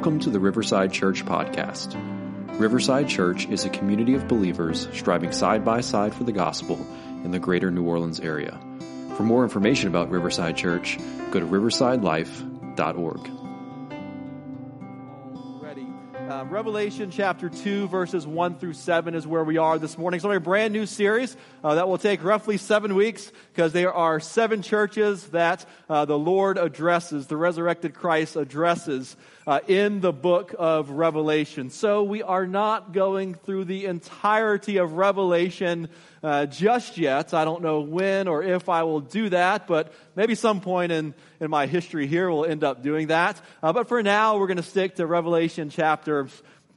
Welcome to the Riverside Church Podcast. Riverside Church is a community of believers striving side by side for the gospel in the greater New Orleans area. For more information about Riverside Church, go to riversidelife.org. Ready. Uh, Revelation chapter 2, verses 1 through 7 is where we are this morning. It's a brand new series uh, that will take roughly seven weeks because there are seven churches that uh, the Lord addresses, the resurrected Christ addresses uh, in the book of Revelation. So we are not going through the entirety of Revelation uh, just yet. I don't know when or if I will do that, but maybe some point in, in my history here we'll end up doing that. Uh, but for now, we're going to stick to Revelation chapters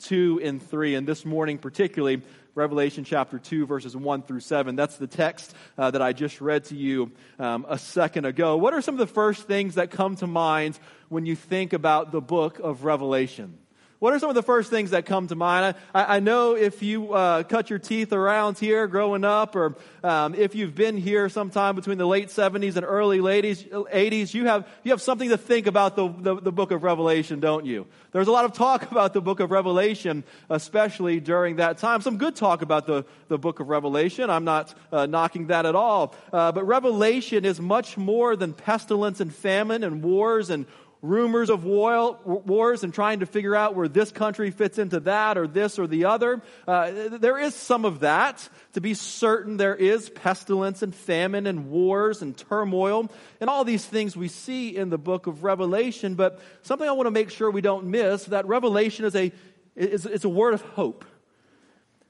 2 and 3. And this morning, particularly, Revelation chapter 2, verses 1 through 7. That's the text uh, that I just read to you um, a second ago. What are some of the first things that come to mind when you think about the book of Revelation? What are some of the first things that come to mind? I, I know if you uh, cut your teeth around here growing up, or um, if you've been here sometime between the late 70s and early 80s, you have, you have something to think about the, the, the book of Revelation, don't you? There's a lot of talk about the book of Revelation, especially during that time. Some good talk about the, the book of Revelation. I'm not uh, knocking that at all. Uh, but Revelation is much more than pestilence and famine and wars and rumors of wars and trying to figure out where this country fits into that or this or the other. Uh, there is some of that. To be certain, there is pestilence and famine and wars and turmoil and all these things we see in the book of Revelation. But something I want to make sure we don't miss that Revelation is a, is, is a word of hope.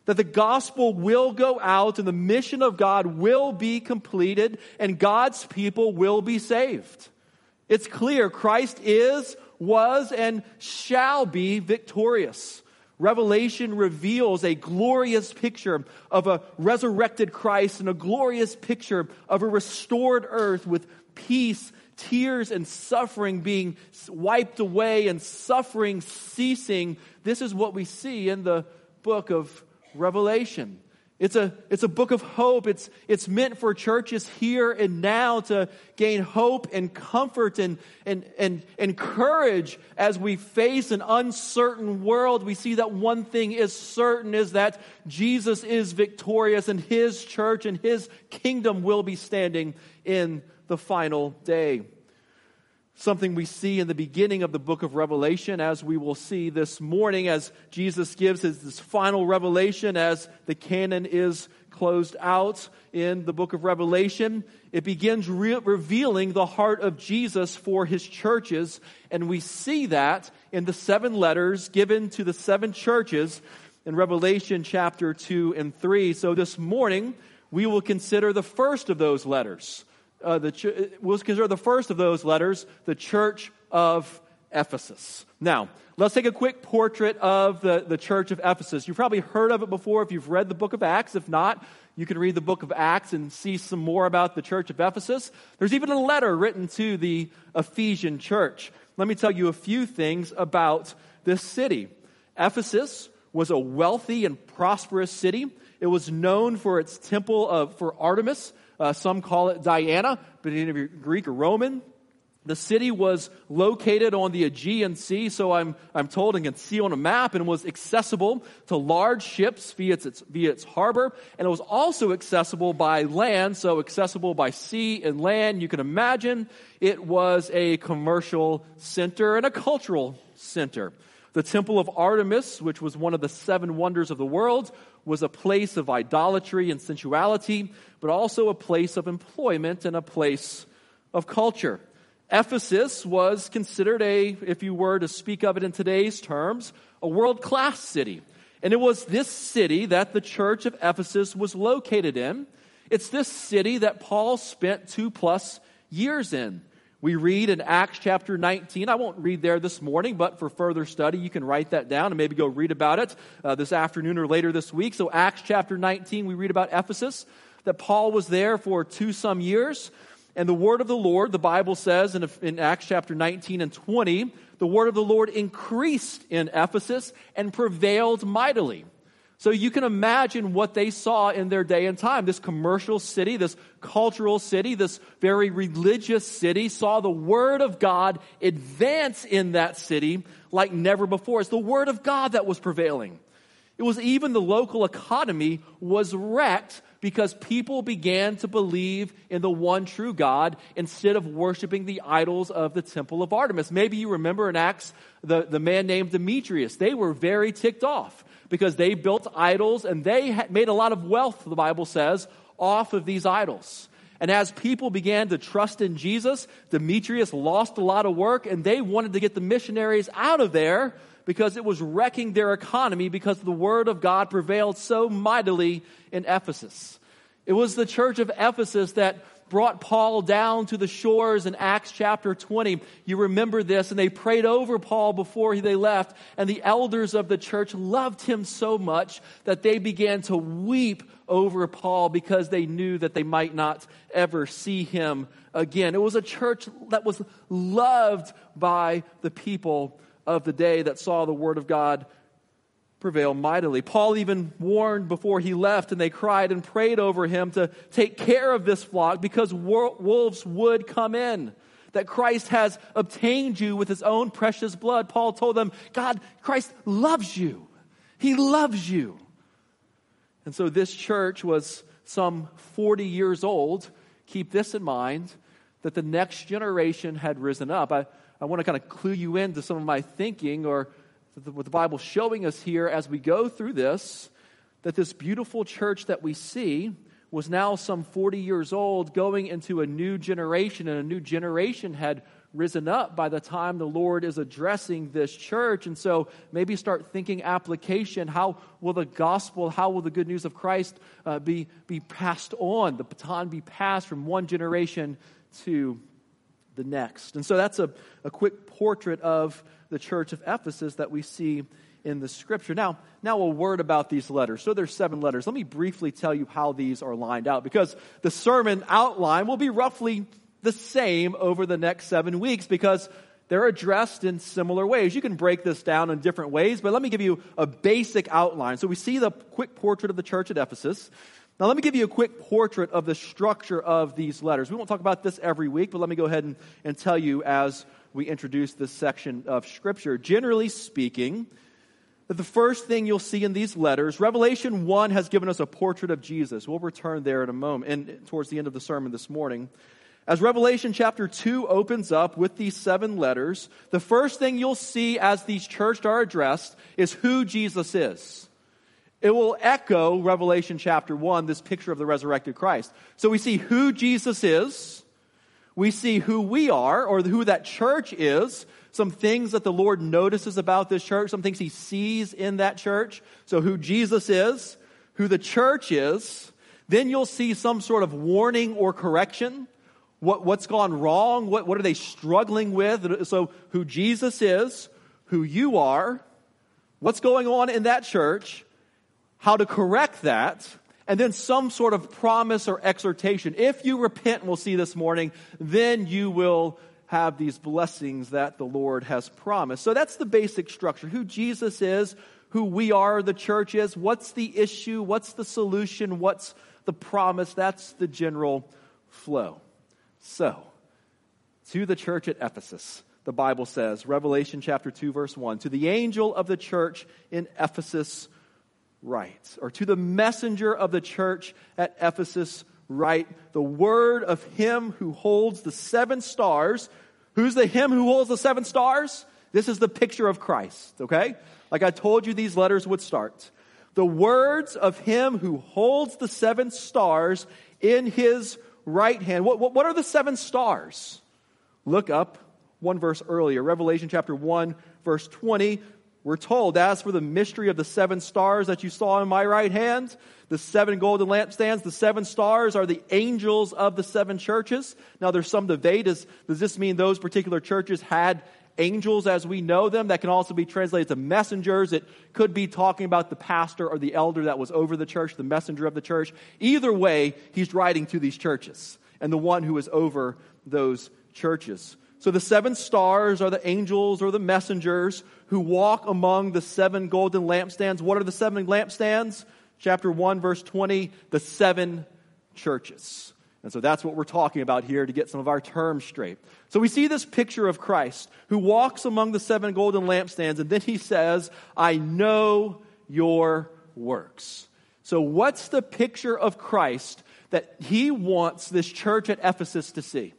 That the gospel will go out and the mission of God will be completed and God's people will be saved. It's clear Christ is, was, and shall be victorious. Revelation reveals a glorious picture of a resurrected Christ and a glorious picture of a restored earth with peace, tears, and suffering being wiped away and suffering ceasing. This is what we see in the book of Revelation. It's a, it's a book of hope. It's, it's meant for churches here and now to gain hope and comfort and, and, and, and courage as we face an uncertain world. We see that one thing is certain is that Jesus is victorious and his church and his kingdom will be standing in the final day something we see in the beginning of the book of Revelation, as we will see this morning, as Jesus gives his this final revelation as the canon is closed out in the book of Revelation. It begins re- revealing the heart of Jesus for his churches, and we see that in the seven letters given to the seven churches in Revelation chapter 2 and 3. So this morning, we will consider the first of those letters uh, the ch- we'll consider the first of those letters, the church of Ephesus. Now, let's take a quick portrait of the, the church of Ephesus. You've probably heard of it before if you've read the book of Acts. If not, you can read the book of Acts and see some more about the church of Ephesus. There's even a letter written to the Ephesian church. Let me tell you a few things about this city. Ephesus was a wealthy and prosperous city. It was known for its temple of, for Artemis, uh, some call it Diana, but in Greek or Roman. The city was located on the Aegean Sea, so I'm, I'm told and can see on a map, and was accessible to large ships via its, via its harbor, and it was also accessible by land, so accessible by sea and land. You can imagine it was a commercial center and a cultural center. The Temple of Artemis, which was one of the seven wonders of the world, was a place of idolatry and sensuality, but also a place of employment and a place of culture. Ephesus was considered a, if you were to speak of it in today's terms, a world class city. And it was this city that the church of Ephesus was located in. It's this city that Paul spent two plus years in. We read in Acts chapter 19. I won't read there this morning, but for further study, you can write that down and maybe go read about it uh, this afternoon or later this week. So, Acts chapter 19, we read about Ephesus, that Paul was there for two some years. And the word of the Lord, the Bible says in, in Acts chapter 19 and 20, the word of the Lord increased in Ephesus and prevailed mightily. So you can imagine what they saw in their day and time. This commercial city, this cultural city, this very religious city saw the Word of God advance in that city like never before. It's the Word of God that was prevailing. It was even the local economy was wrecked because people began to believe in the one true God instead of worshiping the idols of the temple of Artemis. Maybe you remember in Acts the, the man named Demetrius. They were very ticked off because they built idols and they made a lot of wealth, the Bible says, off of these idols. And as people began to trust in Jesus, Demetrius lost a lot of work and they wanted to get the missionaries out of there because it was wrecking their economy because the word of God prevailed so mightily in Ephesus. It was the church of Ephesus that brought Paul down to the shores in Acts chapter 20. You remember this, and they prayed over Paul before they left, and the elders of the church loved him so much that they began to weep over Paul because they knew that they might not ever see him again. It was a church that was loved by the people of the day that saw the word of God prevail mightily. Paul even warned before he left, and they cried and prayed over him to take care of this flock because wolves would come in. That Christ has obtained you with his own precious blood. Paul told them, God, Christ loves you. He loves you. And so this church was some 40 years old. Keep this in mind that the next generation had risen up. I, I want to kind of clue you into some of my thinking or what the Bible's showing us here as we go through this, that this beautiful church that we see was now some 40 years old, going into a new generation, and a new generation had risen up by the time the Lord is addressing this church. And so maybe start thinking application. How will the gospel, how will the good news of Christ uh, be, be passed on? The baton be passed from one generation to the next. And so that's a, a quick portrait of the church of Ephesus that we see in the scripture. Now, now a word about these letters. So there's seven letters. Let me briefly tell you how these are lined out because the sermon outline will be roughly the same over the next seven weeks because they're addressed in similar ways. You can break this down in different ways, but let me give you a basic outline. So we see the quick portrait of the church at Ephesus. Now, let me give you a quick portrait of the structure of these letters. We won't talk about this every week, but let me go ahead and, and tell you as we introduce this section of Scripture. Generally speaking, the first thing you'll see in these letters, Revelation 1 has given us a portrait of Jesus. We'll return there in a moment, and towards the end of the sermon this morning. As Revelation chapter 2 opens up with these seven letters, the first thing you'll see as these churches are addressed is who Jesus is. It will echo Revelation chapter 1, this picture of the resurrected Christ. So we see who Jesus is, we see who we are or who that church is, some things that the Lord notices about this church, some things he sees in that church. So who Jesus is, who the church is. Then you'll see some sort of warning or correction. What, what's gone wrong? What, what are they struggling with? So who Jesus is, who you are, what's going on in that church, how to correct that, and then some sort of promise or exhortation. If you repent, we'll see this morning, then you will have these blessings that the Lord has promised. So that's the basic structure who Jesus is, who we are, the church is, what's the issue, what's the solution, what's the promise. That's the general flow. So, to the church at Ephesus, the Bible says, Revelation chapter 2, verse 1, to the angel of the church in Ephesus, write, or to the messenger of the church at Ephesus, write the word of him who holds the seven stars. Who's the him who holds the seven stars? This is the picture of Christ, okay? Like I told you, these letters would start. The words of him who holds the seven stars in his right hand. What, what, what are the seven stars? Look up one verse earlier, Revelation chapter 1, verse 20. We're told, as for the mystery of the seven stars that you saw in my right hand, the seven golden lampstands, the seven stars are the angels of the seven churches. Now, there's some debate. Does, does this mean those particular churches had angels as we know them? That can also be translated to messengers. It could be talking about the pastor or the elder that was over the church, the messenger of the church. Either way, he's writing to these churches and the one who is over those churches. So the seven stars are the angels or the messengers who walk among the seven golden lampstands. What are the seven lampstands? Chapter 1, verse 20, the seven churches. And so that's what we're talking about here to get some of our terms straight. So we see this picture of Christ who walks among the seven golden lampstands, and then he says, I know your works. So, what's the picture of Christ that he wants this church at Ephesus to see?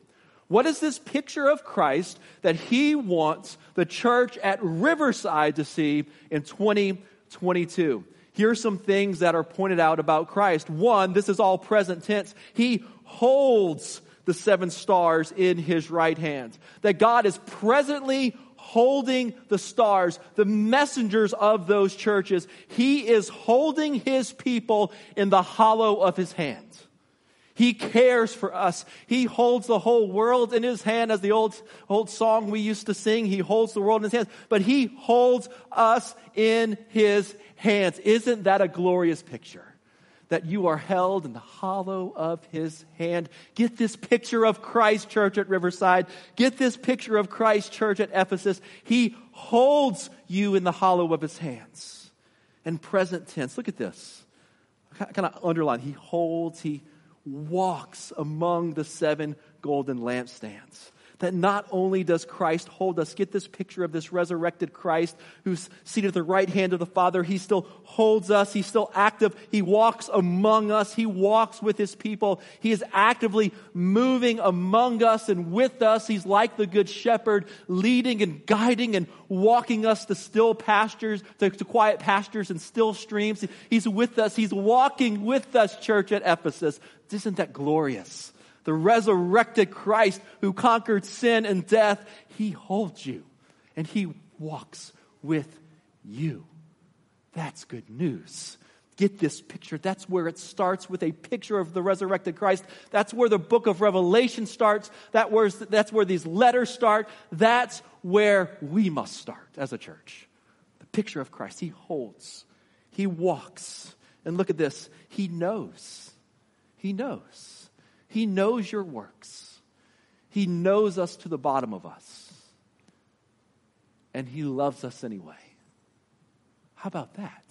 What is this picture of Christ that he wants the church at Riverside to see in 2022? Here are some things that are pointed out about Christ. One, this is all present tense. He holds the seven stars in his right hand. That God is presently holding the stars, the messengers of those churches. He is holding his people in the hollow of his hand. He cares for us. He holds the whole world in his hand, as the old, old song we used to sing. He holds the world in his hands, but he holds us in his hands. Isn't that a glorious picture? That you are held in the hollow of his hand. Get this picture of Christ Church at Riverside. Get this picture of Christ Church at Ephesus. He holds you in the hollow of his hands. And present tense, look at this. Kind of underline. He holds, he walks among the seven golden lampstands that not only does Christ hold us, get this picture of this resurrected Christ who's seated at the right hand of the Father. He still holds us. He's still active. He walks among us. He walks with his people. He is actively moving among us and with us. He's like the good shepherd, leading and guiding and walking us to still pastures, to, to quiet pastures and still streams. He's with us. He's walking with us, church at Ephesus. Isn't that glorious? The resurrected Christ who conquered sin and death, he holds you and he walks with you. That's good news. Get this picture. That's where it starts with a picture of the resurrected Christ. That's where the book of Revelation starts. That's where these letters start. That's where we must start as a church. The picture of Christ. He holds, He walks. And look at this. He knows. He knows. He knows your works. He knows us to the bottom of us. And He loves us anyway. How about that?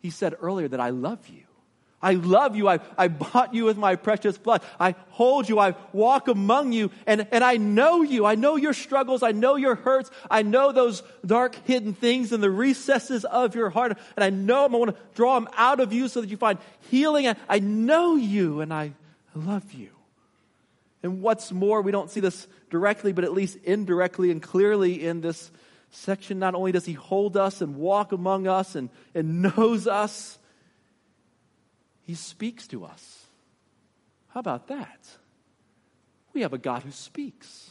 He said earlier that I love you. I love you. I, I bought you with my precious blood. I hold you. I walk among you. And, and I know you. I know your struggles. I know your hurts. I know those dark hidden things in the recesses of your heart. And I know them. I want to draw them out of you so that you find healing. I, I know you and I I love you. And what's more, we don't see this directly, but at least indirectly and clearly in this section. Not only does he hold us and walk among us and, and knows us, he speaks to us. How about that? We have a God who speaks.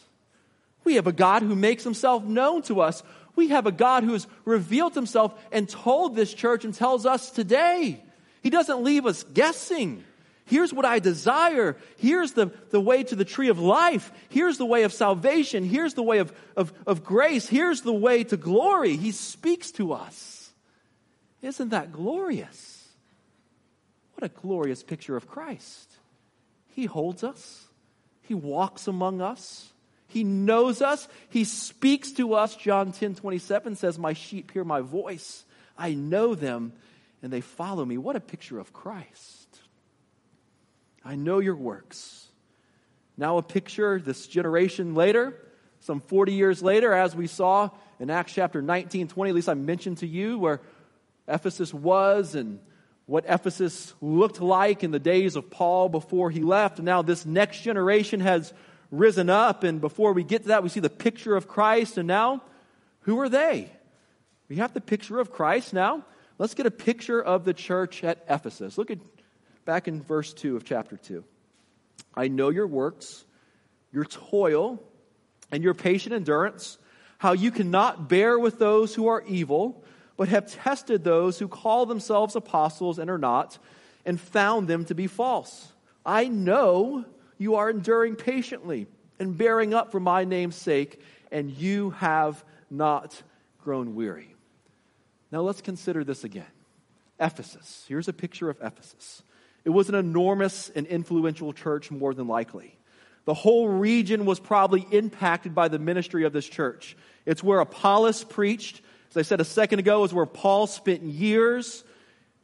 We have a God who makes himself known to us. We have a God who has revealed himself and told this church and tells us today. He doesn't leave us guessing. Here's what I desire. Here's the, the way to the tree of life. Here's the way of salvation. Here's the way of, of, of grace. Here's the way to glory. He speaks to us. Isn't that glorious? What a glorious picture of Christ. He holds us, He walks among us. He knows us. He speaks to us. John 10 27 says, My sheep hear my voice. I know them and they follow me. What a picture of Christ. I know your works. Now, a picture this generation later, some 40 years later, as we saw in Acts chapter 19, 20, at least I mentioned to you where Ephesus was and what Ephesus looked like in the days of Paul before he left. Now, this next generation has risen up, and before we get to that, we see the picture of Christ, and now, who are they? We have the picture of Christ now. Let's get a picture of the church at Ephesus. Look at back in verse 2 of chapter 2. I know your works, your toil, and your patient endurance, how you cannot bear with those who are evil, but have tested those who call themselves apostles and are not, and found them to be false. I know you are enduring patiently and bearing up for my name's sake, and you have not grown weary. Now let's consider this again. Ephesus. Here's a picture of Ephesus. It was an enormous and influential church, more than likely. The whole region was probably impacted by the ministry of this church. It's where Apollos preached. As I said a second ago, is where Paul spent years.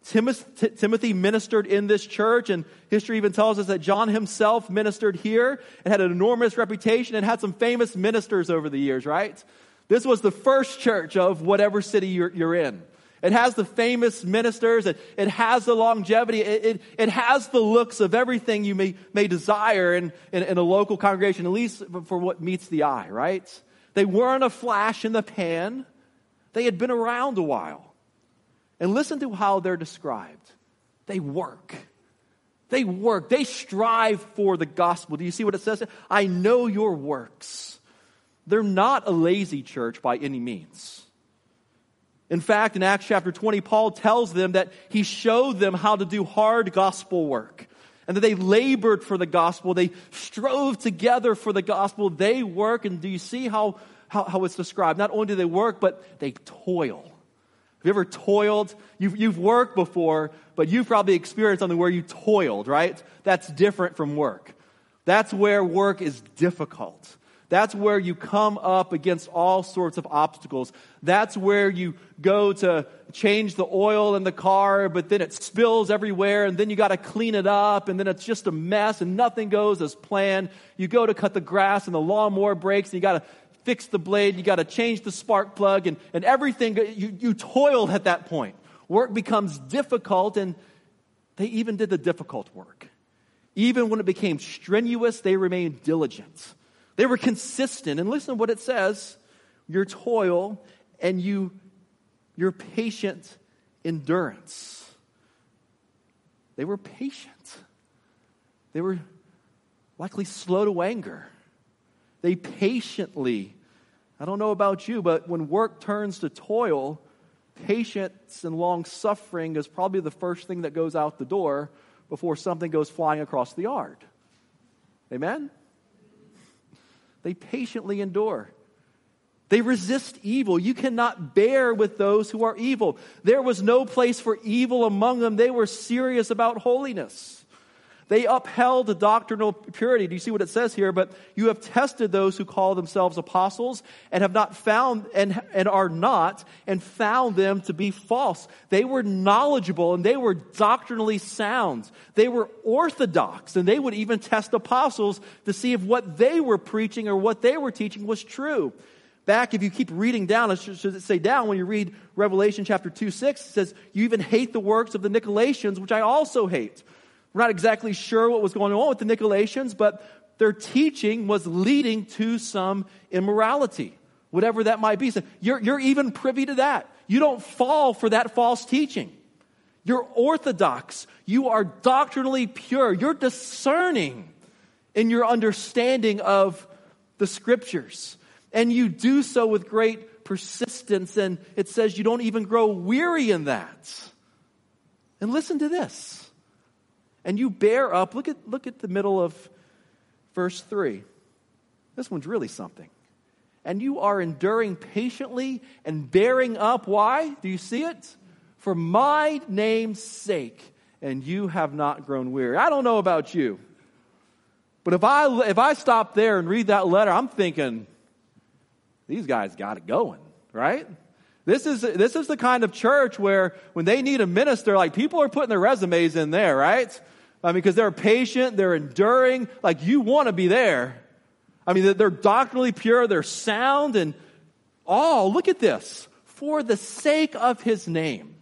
Timothy ministered in this church, and history even tells us that John himself ministered here and had an enormous reputation and had some famous ministers over the years, right? This was the first church of whatever city you're, you're in. It has the famous ministers. It, it has the longevity. It, it, it, has the looks of everything you may, may desire in, in, in a local congregation, at least for what meets the eye, right? They weren't a flash in the pan. They had been around a while. And listen to how they're described. They work. They work. They strive for the gospel. Do you see what it says? I know your works. They're not a lazy church by any means. In fact, in Acts chapter 20, Paul tells them that he showed them how to do hard gospel work and that they labored for the gospel. They strove together for the gospel. They work. And do you see how, how, how it's described? Not only do they work, but they toil. Have you ever toiled? You've, you've worked before, but you've probably experienced something where you toiled, right? That's different from work. That's where work is difficult. That's where you come up against all sorts of obstacles. That's where you go to change the oil in the car, but then it spills everywhere, and then you got to clean it up, and then it's just a mess, and nothing goes as planned. You go to cut the grass, and the lawnmower breaks, and you got to fix the blade, you got to change the spark plug, and, and everything. Uh, you, you toiled at that point. Work becomes difficult, and they even did the difficult work. Even when it became strenuous, they remained diligent. They were consistent. And listen to what it says your toil and you, your patient endurance. They were patient. They were likely slow to anger. They patiently, I don't know about you, but when work turns to toil, patience and long suffering is probably the first thing that goes out the door before something goes flying across the yard. Amen? They patiently endure. They resist evil. You cannot bear with those who are evil. There was no place for evil among them. They were serious about holiness. They upheld the doctrinal purity. Do you see what it says here? But you have tested those who call themselves apostles and have not found and, and are not and found them to be false. They were knowledgeable and they were doctrinally sound. They were orthodox and they would even test apostles to see if what they were preaching or what they were teaching was true. Back, if you keep reading down, it should say down when you read Revelation chapter 2 6, it says, You even hate the works of the Nicolaitans, which I also hate. We're not exactly sure what was going on with the Nicolaitans, but their teaching was leading to some immorality, whatever that might be. So you're, you're even privy to that. You don't fall for that false teaching. You're orthodox. You are doctrinally pure. You're discerning in your understanding of the scriptures. And you do so with great persistence. And it says you don't even grow weary in that. And listen to this and you bear up. Look at, look at the middle of verse 3. This one's really something. And you are enduring patiently and bearing up. Why? Do you see it? For my name's sake, and you have not grown weary. I don't know about you, but if I, if I stop there and read that letter, I'm thinking, these guys got it going, right? This is, this is the kind of church where when they need a minister, like people are putting their resumes in there, right? I mean, because they're patient, they're enduring, like you want to be there. I mean, they're doctrinally pure, they're sound, and oh, look at this. For the sake of his name.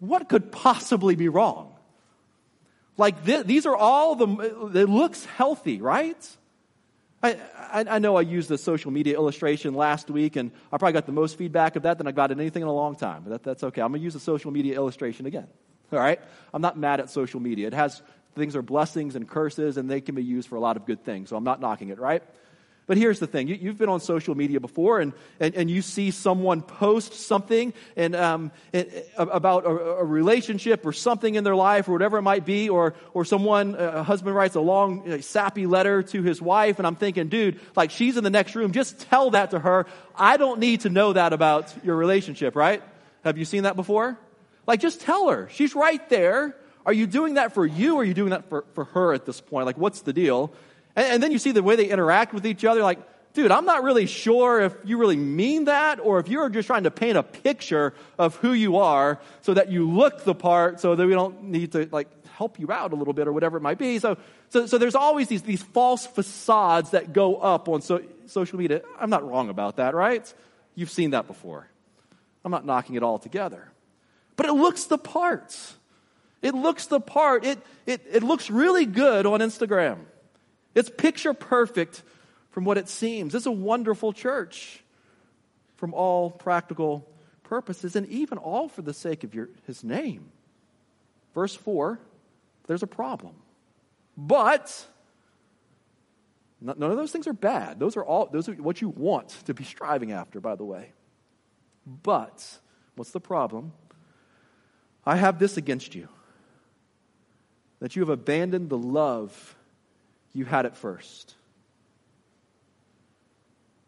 What could possibly be wrong? Like, this, these are all the, it looks healthy, right? I, I, I, know I used the social media illustration last week, and I probably got the most feedback of that than I got in anything in a long time. But that, that's okay. I'm going to use the social media illustration again. All right? I'm not mad at social media. It has things are blessings and curses, and they can be used for a lot of good things. So I'm not knocking it, right? But here's the thing you, have been on social media before, and, and, and you see someone post something and, um, about a, a, relationship or something in their life or whatever it might be, or, or someone, a husband writes a long, uh, sappy letter to his wife, and I'm thinking, dude, like she's in the next room, just tell that to her. I don't need to know that about your relationship, right? Have you seen that before? Like, just tell her. She's right there. are you doing that for you or are you doing that for, for her at this point? Like, what's the deal? And, and then you see the way they interact with each other, like, dude, I'm not really sure if you really mean that or if you're just trying to paint a picture of who you are so that you look the part so that we don't need to, like, help you out a little bit or whatever it might be. So, so, so there's always these, these false facades that go up on so, social media. I'm not wrong about that, right? You've seen that before. I'm not knocking it all together. But it looks the parts. It looks the part. It, it, it looks really good on Instagram. It's picture perfect from what it seems. It's a wonderful church from all practical purposes and even all for the sake of your, his name. Verse 4 there's a problem. But none of those things are bad. Those are all those are what you want to be striving after, by the way. But what's the problem? I have this against you that you have abandoned the love you had at first.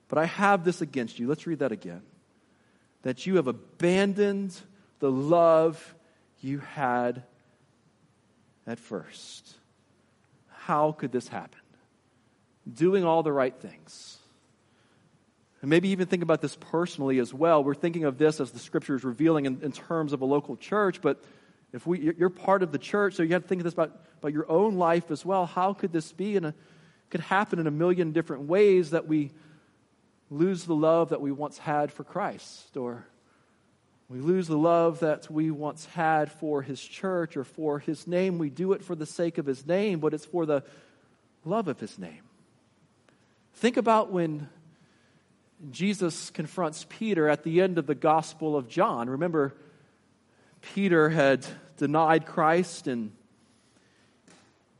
But I have this against you. Let's read that again. That you have abandoned the love you had at first. How could this happen? Doing all the right things. And maybe even think about this personally as well. We're thinking of this as the scripture is revealing in, in terms of a local church, but if we, you're part of the church, so you have to think of this about, about your own life as well. How could this be? And it could happen in a million different ways that we lose the love that we once had for Christ, or we lose the love that we once had for his church or for his name. We do it for the sake of his name, but it's for the love of his name. Think about when Jesus confronts Peter at the end of the Gospel of John. Remember, Peter had denied Christ, and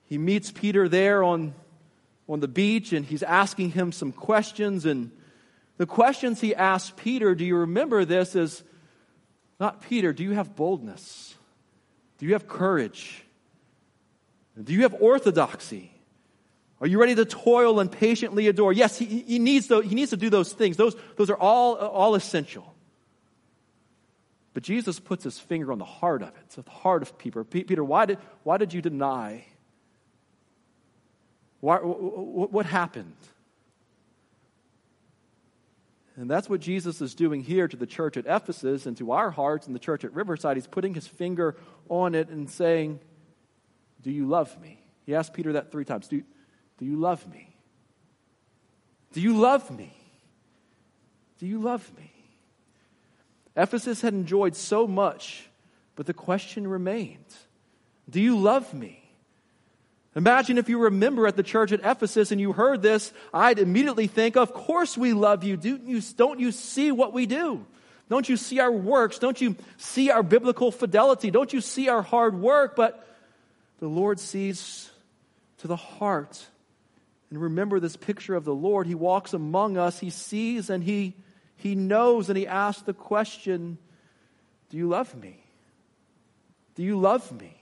he meets Peter there on, on the beach, and he's asking him some questions. And the questions he asks Peter, do you remember this? Is not Peter, do you have boldness? Do you have courage? Do you have orthodoxy? Are you ready to toil and patiently adore? Yes, he, he, needs, to, he needs to do those things. Those, those are all, all essential. But Jesus puts his finger on the heart of it, so the heart of Peter. Peter, why did, why did you deny? Why, what happened? And that's what Jesus is doing here to the church at Ephesus and to our hearts and the church at Riverside. He's putting his finger on it and saying, Do you love me? He asked Peter that three times. Do, do you love me? Do you love me? Do you love me? Ephesus had enjoyed so much, but the question remained Do you love me? Imagine if you remember at the church at Ephesus and you heard this, I'd immediately think, of course we love you. Don't you, don't you see what we do? Don't you see our works? Don't you see our biblical fidelity? Don't you see our hard work? But the Lord sees to the heart. And remember this picture of the Lord. He walks among us, He sees and He, he knows, and He asks the question Do you love me? Do you love me?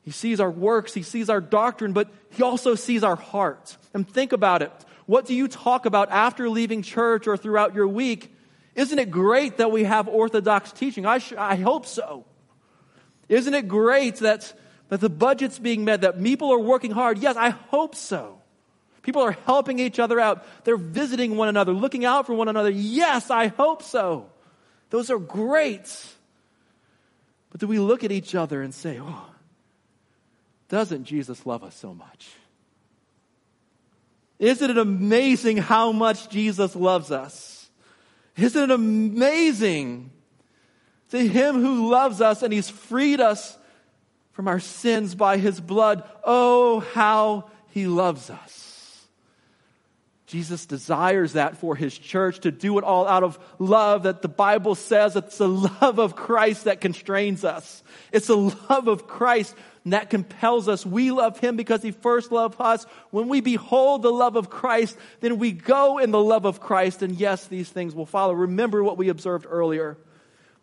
He sees our works, he sees our doctrine, but he also sees our heart. And think about it. What do you talk about after leaving church or throughout your week? Isn't it great that we have orthodox teaching? I, sh- I hope so. Isn't it great that, that the budget's being met, that people are working hard? Yes, I hope so. People are helping each other out. They're visiting one another, looking out for one another. Yes, I hope so. Those are great. But do we look at each other and say, oh, doesn't Jesus love us so much? Isn't it amazing how much Jesus loves us? Isn't it amazing to Him who loves us and He's freed us from our sins by His blood? Oh, how He loves us. Jesus desires that for his church to do it all out of love that the Bible says it's the love of Christ that constrains us. It's the love of Christ that compels us. We love him because he first loved us. When we behold the love of Christ, then we go in the love of Christ. And yes, these things will follow. Remember what we observed earlier.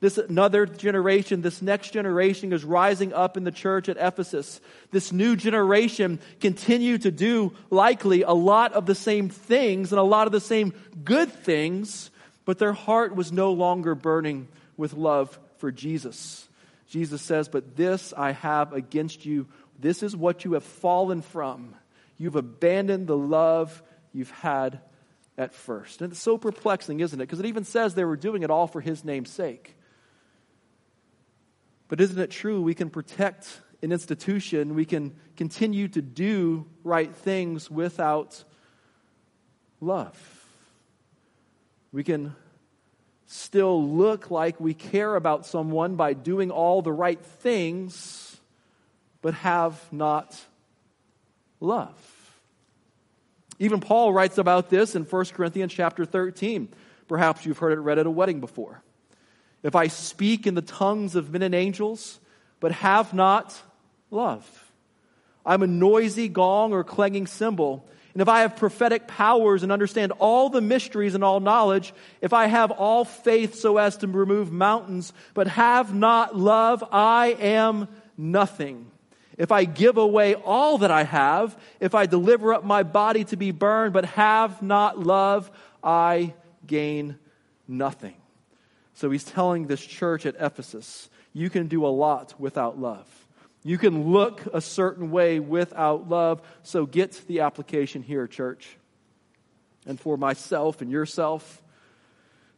This another generation, this next generation is rising up in the church at Ephesus. This new generation continue to do likely a lot of the same things and a lot of the same good things, but their heart was no longer burning with love for Jesus. Jesus says, But this I have against you. This is what you have fallen from. You've abandoned the love you've had at first. And it's so perplexing, isn't it? Because it even says they were doing it all for his name's sake. But isn't it true we can protect an institution, we can continue to do right things without love? We can still look like we care about someone by doing all the right things, but have not love. Even Paul writes about this in 1 Corinthians chapter 13. Perhaps you've heard it read at a wedding before. If I speak in the tongues of men and angels, but have not love, I'm a noisy gong or clanging cymbal. And if I have prophetic powers and understand all the mysteries and all knowledge, if I have all faith so as to remove mountains, but have not love, I am nothing. If I give away all that I have, if I deliver up my body to be burned, but have not love, I gain nothing. So he's telling this church at Ephesus, you can do a lot without love. You can look a certain way without love. So get the application here, church. And for myself and yourself,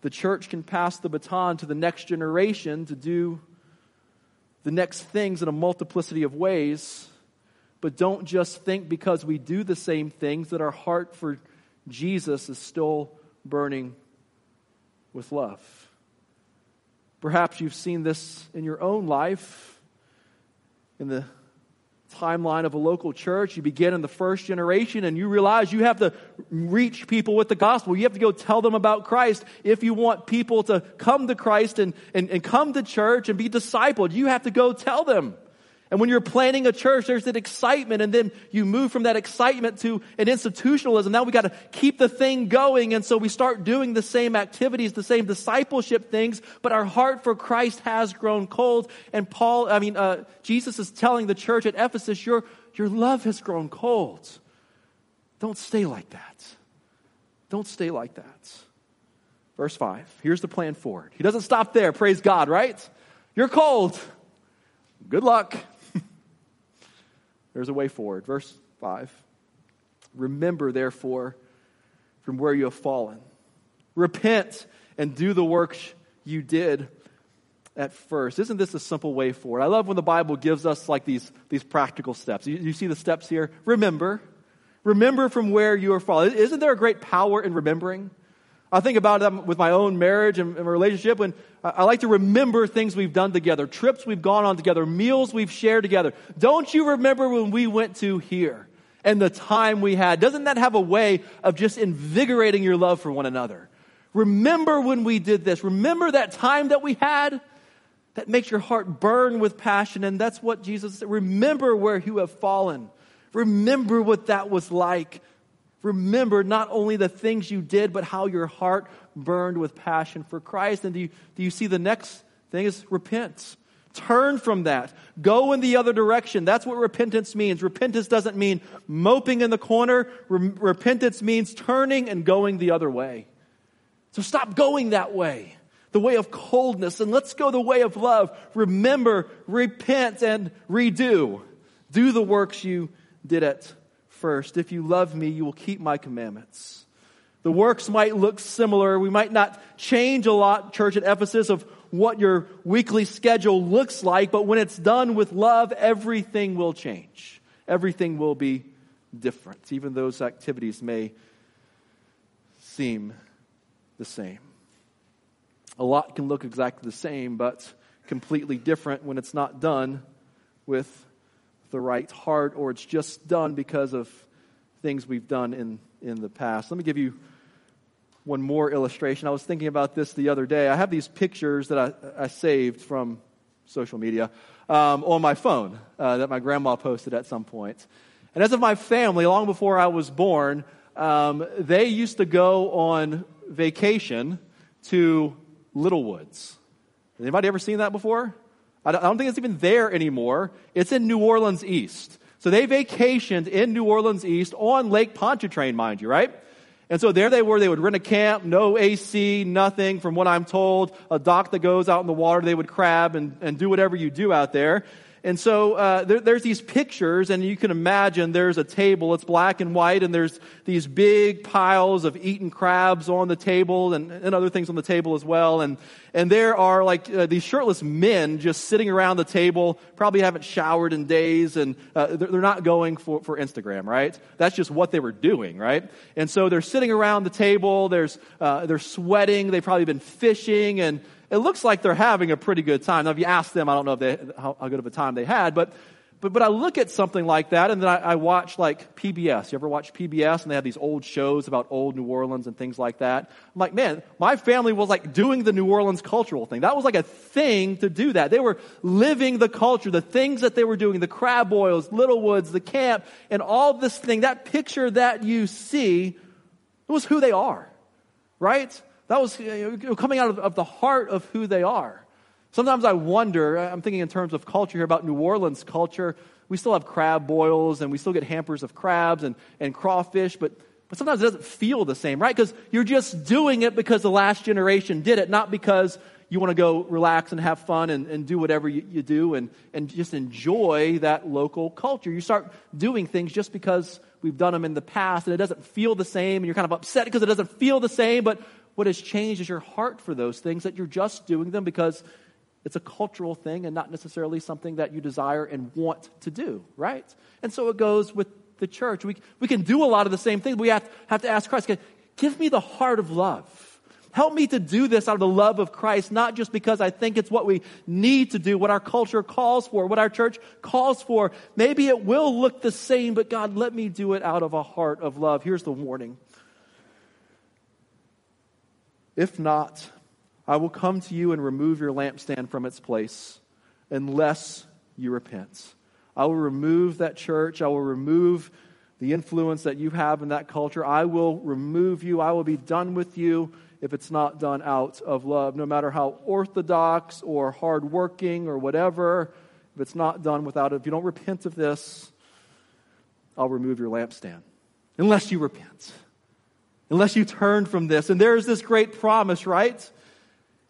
the church can pass the baton to the next generation to do the next things in a multiplicity of ways. But don't just think because we do the same things that our heart for Jesus is still burning with love. Perhaps you've seen this in your own life in the timeline of a local church. You begin in the first generation and you realize you have to reach people with the gospel. You have to go tell them about Christ. If you want people to come to Christ and, and, and come to church and be discipled, you have to go tell them. And when you're planning a church, there's that excitement, and then you move from that excitement to an institutionalism. Now we got to keep the thing going, and so we start doing the same activities, the same discipleship things, but our heart for Christ has grown cold. And Paul, I mean, uh, Jesus is telling the church at Ephesus, your, your love has grown cold. Don't stay like that. Don't stay like that. Verse 5. Here's the plan forward. He doesn't stop there. Praise God, right? You're cold. Good luck. There's a way forward. Verse 5. Remember, therefore, from where you have fallen. Repent and do the works you did at first. Isn't this a simple way forward? I love when the Bible gives us like these, these practical steps. You, you see the steps here? Remember. Remember from where you are fallen. Isn't there a great power in remembering? I think about it with my own marriage and, and relationship when I like to remember things we've done together, trips we've gone on together, meals we've shared together. Don't you remember when we went to here and the time we had? Doesn't that have a way of just invigorating your love for one another? Remember when we did this. Remember that time that we had? That makes your heart burn with passion. And that's what Jesus said. Remember where you have fallen. Remember what that was like. Remember not only the things you did, but how your heart burned with passion for Christ. And do you, do you see the next thing is repent? Turn from that. Go in the other direction. That's what repentance means. Repentance doesn't mean moping in the corner. Re- repentance means turning and going the other way. So stop going that way, the way of coldness, and let's go the way of love. Remember, repent, and redo. Do the works you did at first. If you love me, you will keep my commandments. The works might look similar. We might not change a lot, church at Ephesus, of what your weekly schedule looks like, but when it's done with love, everything will change. Everything will be different. Even those activities may seem the same. A lot can look exactly the same, but completely different when it's not done with the right heart or it's just done because of things we've done in, in the past. Let me give you one more illustration. I was thinking about this the other day. I have these pictures that I, I saved from social media um, on my phone uh, that my grandma posted at some point. And as of my family, long before I was born, um, they used to go on vacation to Littlewoods. Anybody ever seen that before? I don't think it's even there anymore. It's in New Orleans East. So they vacationed in New Orleans East on Lake Pontchartrain, mind you, right? And so there they were. They would rent a camp, no AC, nothing from what I'm told. A dock that goes out in the water. They would crab and, and do whatever you do out there. And so uh, there, there's these pictures, and you can imagine there's a table. It's black and white, and there's these big piles of eaten crabs on the table, and, and other things on the table as well. And and there are like uh, these shirtless men just sitting around the table, probably haven't showered in days, and uh, they're, they're not going for for Instagram, right? That's just what they were doing, right? And so they're sitting around the table. There's uh, they're sweating. They've probably been fishing and it looks like they're having a pretty good time. Now, if you ask them, I don't know if they, how, how good of a time they had, but, but, but I look at something like that and then I, I watch like PBS. You ever watch PBS and they have these old shows about old New Orleans and things like that? I'm like, man, my family was like doing the New Orleans cultural thing. That was like a thing to do that. They were living the culture, the things that they were doing, the crab boils, Littlewoods, the camp, and all this thing. That picture that you see, it was who they are, right? That was coming out of, of the heart of who they are. Sometimes I wonder, I'm thinking in terms of culture here about New Orleans culture. We still have crab boils and we still get hampers of crabs and, and crawfish, but, but sometimes it doesn't feel the same, right? Because you're just doing it because the last generation did it, not because you want to go relax and have fun and, and do whatever you, you do and, and just enjoy that local culture. You start doing things just because we've done them in the past and it doesn't feel the same and you're kind of upset because it doesn't feel the same, but what has changed is your heart for those things, that you're just doing them because it's a cultural thing and not necessarily something that you desire and want to do, right? And so it goes with the church. We, we can do a lot of the same things. We have, have to ask Christ, give me the heart of love. Help me to do this out of the love of Christ, not just because I think it's what we need to do, what our culture calls for, what our church calls for. Maybe it will look the same, but God, let me do it out of a heart of love. Here's the warning if not, I will come to you and remove your lampstand from its place unless you repent. I will remove that church. I will remove the influence that you have in that culture. I will remove you. I will be done with you if it's not done out of love. No matter how orthodox or hardworking or whatever, if it's not done without it, if you don't repent of this, I'll remove your lampstand. Unless you repent unless you turn from this. And there's this great promise, right?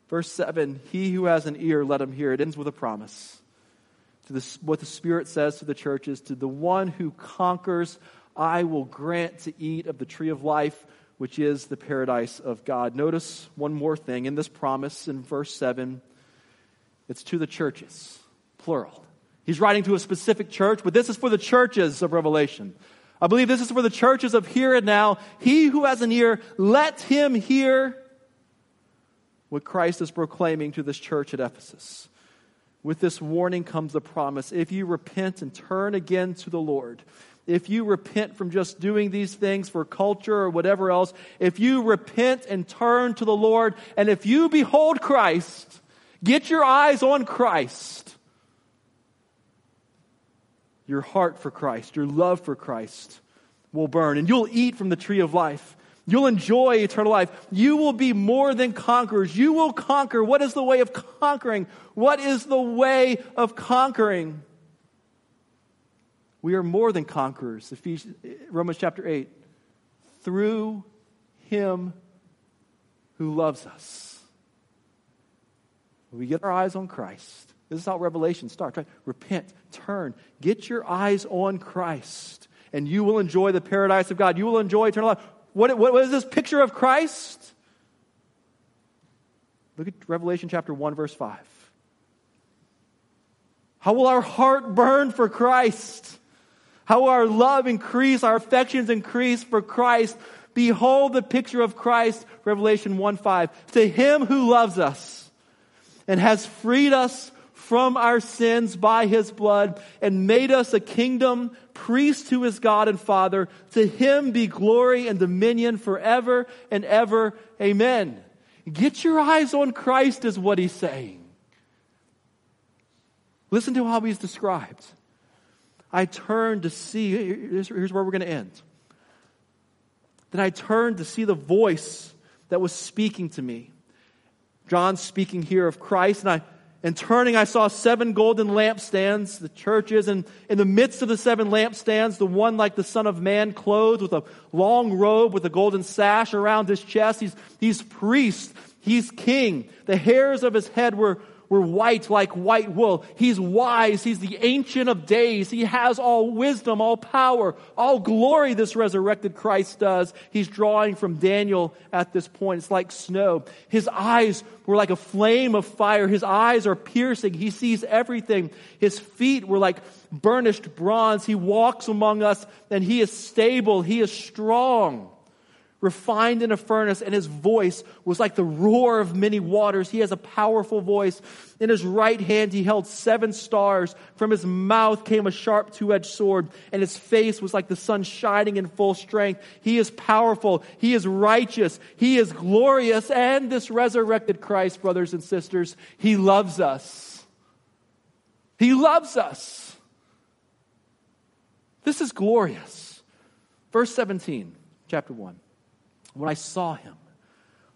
Verse 7 He who has an ear, let him hear. It ends with a promise. To what the Spirit says to the churches To the one who conquers, I will grant to eat of the tree of life, which is the paradise of God. Notice one more thing in this promise in verse 7 it's to the churches, plural. He's writing to a specific church, but this is for the churches of Revelation. I believe this is for the churches of here and now. He who has an ear, let him hear what Christ is proclaiming to this church at Ephesus. With this warning comes the promise if you repent and turn again to the Lord, if you repent from just doing these things for culture or whatever else, if you repent and turn to the Lord, and if you behold Christ, get your eyes on Christ, your heart for Christ, your love for Christ will burn, and you'll eat from the tree of life. You'll enjoy eternal life. You will be more than conquerors. You will conquer. What is the way of conquering? What is the way of conquering? We are more than conquerors. Ephesians, Romans chapter 8. Through him who loves us. We get our eyes on Christ. This is how Revelation starts, right? Repent, turn, get your eyes on Christ, and you will enjoy the paradise of God. You will enjoy eternal life. What, what, what is this picture of Christ? Look at Revelation chapter 1, verse 5. How will our heart burn for Christ? How will our love increase, our affections increase for Christ? Behold the picture of Christ, Revelation 1 5. To him who loves us and has freed us from our sins by his blood and made us a kingdom, priest to his God and Father. To him be glory and dominion forever and ever. Amen. Get your eyes on Christ, is what he's saying. Listen to how he's described. I turned to see, here's where we're going to end. Then I turned to see the voice that was speaking to me. John speaking here of Christ, and I And turning, I saw seven golden lampstands, the churches, and in the midst of the seven lampstands, the one like the Son of Man, clothed with a long robe with a golden sash around his chest. He's, he's priest. He's king. The hairs of his head were were white like white wool. He's wise. He's the ancient of days. He has all wisdom, all power, all glory this resurrected Christ does. He's drawing from Daniel at this point. It's like snow. His eyes were like a flame of fire. His eyes are piercing. He sees everything. His feet were like burnished bronze. He walks among us and he is stable. He is strong refined in a furnace, and his voice was like the roar of many waters. He has a powerful voice. In his right hand, he held seven stars. From his mouth came a sharp two edged sword, and his face was like the sun shining in full strength. He is powerful. He is righteous. He is glorious. And this resurrected Christ, brothers and sisters, he loves us. He loves us. This is glorious. Verse 17, chapter 1. When I saw him,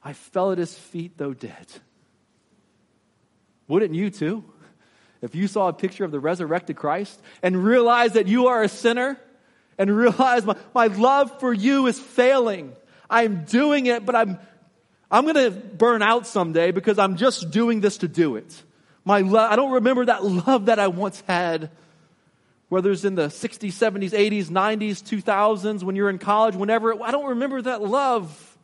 I fell at his feet, though dead. Wouldn't you too? If you saw a picture of the resurrected Christ and realized that you are a sinner and realize my, my love for you is failing. I'm doing it, but I'm, I'm going to burn out someday because I'm just doing this to do it. My I don't remember that love that I once had whether it's in the 60s, 70s, 80s, 90s, 2000s, when you're in college, whenever, I don't remember that love.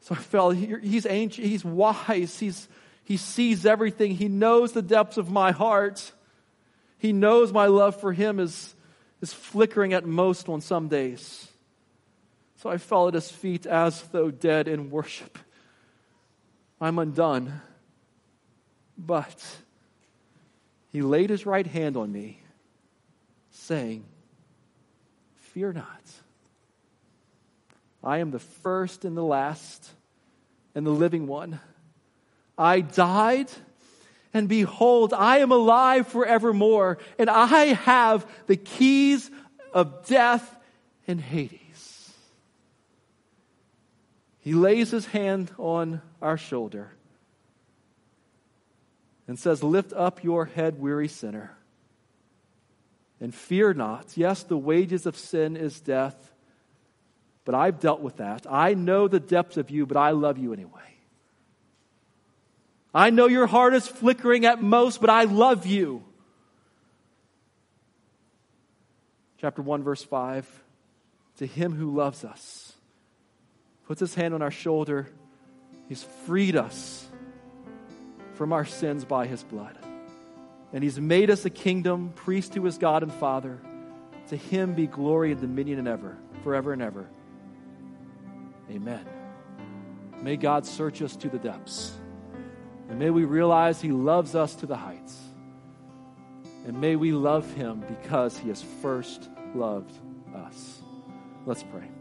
So I felt he's ancient, he's wise, he's, he sees everything, he knows the depths of my heart. He knows my love for him is, is flickering at most on some days. So I fell at his feet as though dead in worship. I'm undone. But he laid his right hand on me saying, Fear not. I am the first and the last and the living one. I died, and behold, I am alive forevermore, and I have the keys of death and Hades. He lays his hand on our shoulder and says, Lift up your head, weary sinner and fear not. Yes, the wages of sin is death, but I've dealt with that. I know the depths of you, but I love you anyway. I know your heart is flickering at most, but I love you. Chapter 1, verse 5 To him who loves us, puts his hand on our shoulder, he's freed us from our sins by his blood. And he's made us a kingdom, priest to his God and Father. To him be glory and dominion and ever, forever and ever. Amen. May God search us to the depths. And may we realize he loves us to the heights. And may we love him because he has first loved us. Let's pray.